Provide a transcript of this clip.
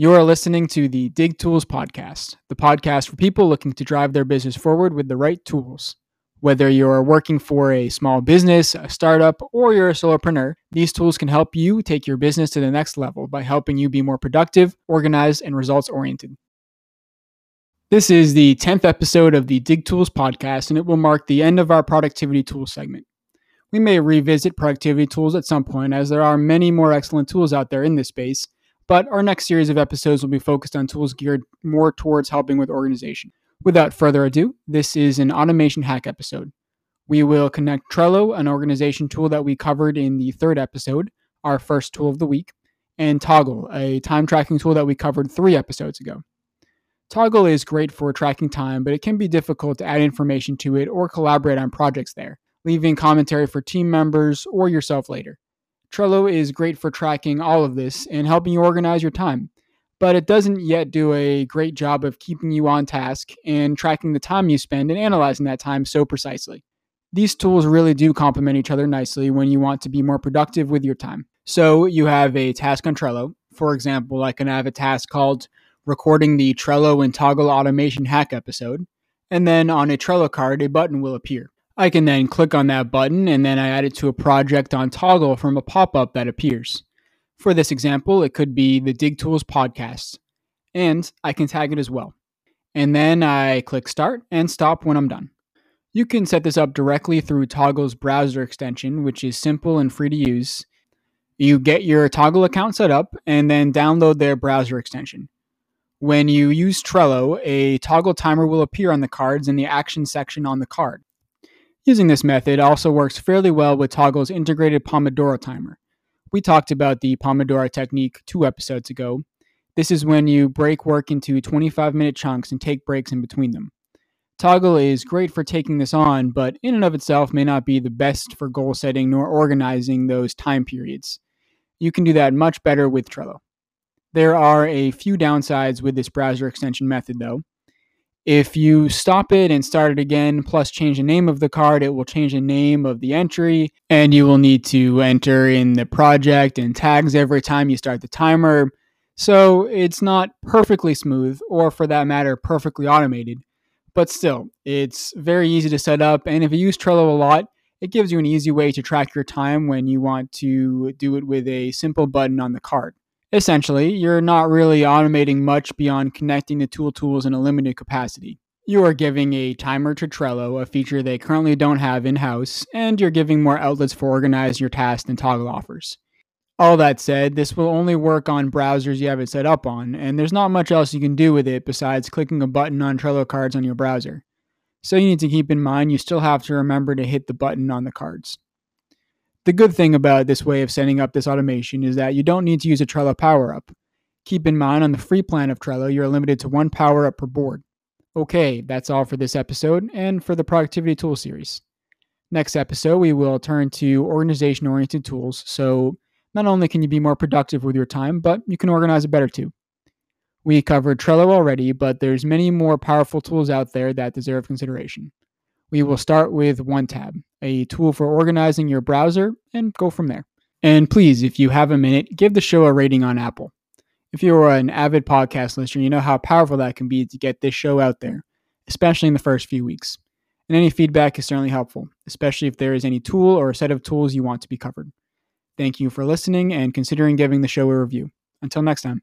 You are listening to the Dig Tools Podcast, the podcast for people looking to drive their business forward with the right tools. Whether you're working for a small business, a startup, or you're a solopreneur, these tools can help you take your business to the next level by helping you be more productive, organized, and results oriented. This is the 10th episode of the Dig Tools podcast, and it will mark the end of our productivity tools segment. We may revisit productivity tools at some point, as there are many more excellent tools out there in this space, but our next series of episodes will be focused on tools geared more towards helping with organization. Without further ado, this is an automation hack episode. We will connect Trello, an organization tool that we covered in the third episode, our first tool of the week, and Toggl, a time tracking tool that we covered three episodes ago. Toggl is great for tracking time, but it can be difficult to add information to it or collaborate on projects there, leaving commentary for team members or yourself later. Trello is great for tracking all of this and helping you organize your time, but it doesn't yet do a great job of keeping you on task and tracking the time you spend and analyzing that time so precisely. These tools really do complement each other nicely when you want to be more productive with your time. So you have a task on Trello. For example, I can have a task called recording the Trello and Toggl automation hack episode. And then on a Trello card, a button will appear. I can then click on that button and then I add it to a project on Toggl from a pop up that appears. For this example, it could be the Dig Tools podcast, and I can tag it as well. And then I click start and stop when I'm done. You can set this up directly through Toggl's browser extension, which is simple and free to use. You get your Toggl account set up and then download their browser extension. When you use Trello, a Toggl timer will appear on the cards in the action section on the card. Using this method also works fairly well with Toggl's integrated Pomodoro timer. We talked about the Pomodoro technique two episodes ago. This is when you break work into 25 minute chunks and take breaks in between them. Toggl is great for taking this on, but in and of itself may not be the best for goal setting nor organizing those time periods. You can do that much better with Trello. There are a few downsides with this browser extension method, though. If you stop it and start it again, plus change the name of the card, it will change the name of the entry, and you will need to enter in the project and tags every time you start the timer. So it's not perfectly smooth, or for that matter, perfectly automated. But still, it's very easy to set up, and if you use Trello a lot, it gives you an easy way to track your time when you want to do it with a simple button on the card. Essentially, you're not really automating much beyond connecting the tool tools in a limited capacity. You are giving a timer to Trello, a feature they currently don't have in house, and you're giving more outlets for organizing your tasks than Toggl offers. All that said, this will only work on browsers you have it set up on, and there's not much else you can do with it besides clicking a button on Trello cards on your browser. So you need to keep in mind you still have to remember to hit the button on the cards. The good thing about this way of setting up this automation is that you don't need to use a Trello power up. Keep in mind on the free plan of Trello, you're limited to one power up per board. Okay, that's all for this episode and for the Productivity Tool series. Next episode, we will turn to organization oriented tools. So, not only can you be more productive with your time, but you can organize it better too. We covered Trello already, but there's many more powerful tools out there that deserve consideration. We will start with OneTab, a tool for organizing your browser, and go from there. And please, if you have a minute, give the show a rating on Apple. If you're an avid podcast listener, you know how powerful that can be to get this show out there, especially in the first few weeks. And any feedback is certainly helpful, especially if there is any tool or a set of tools you want to be covered. Thank you for listening and considering giving the show a review. Until next time.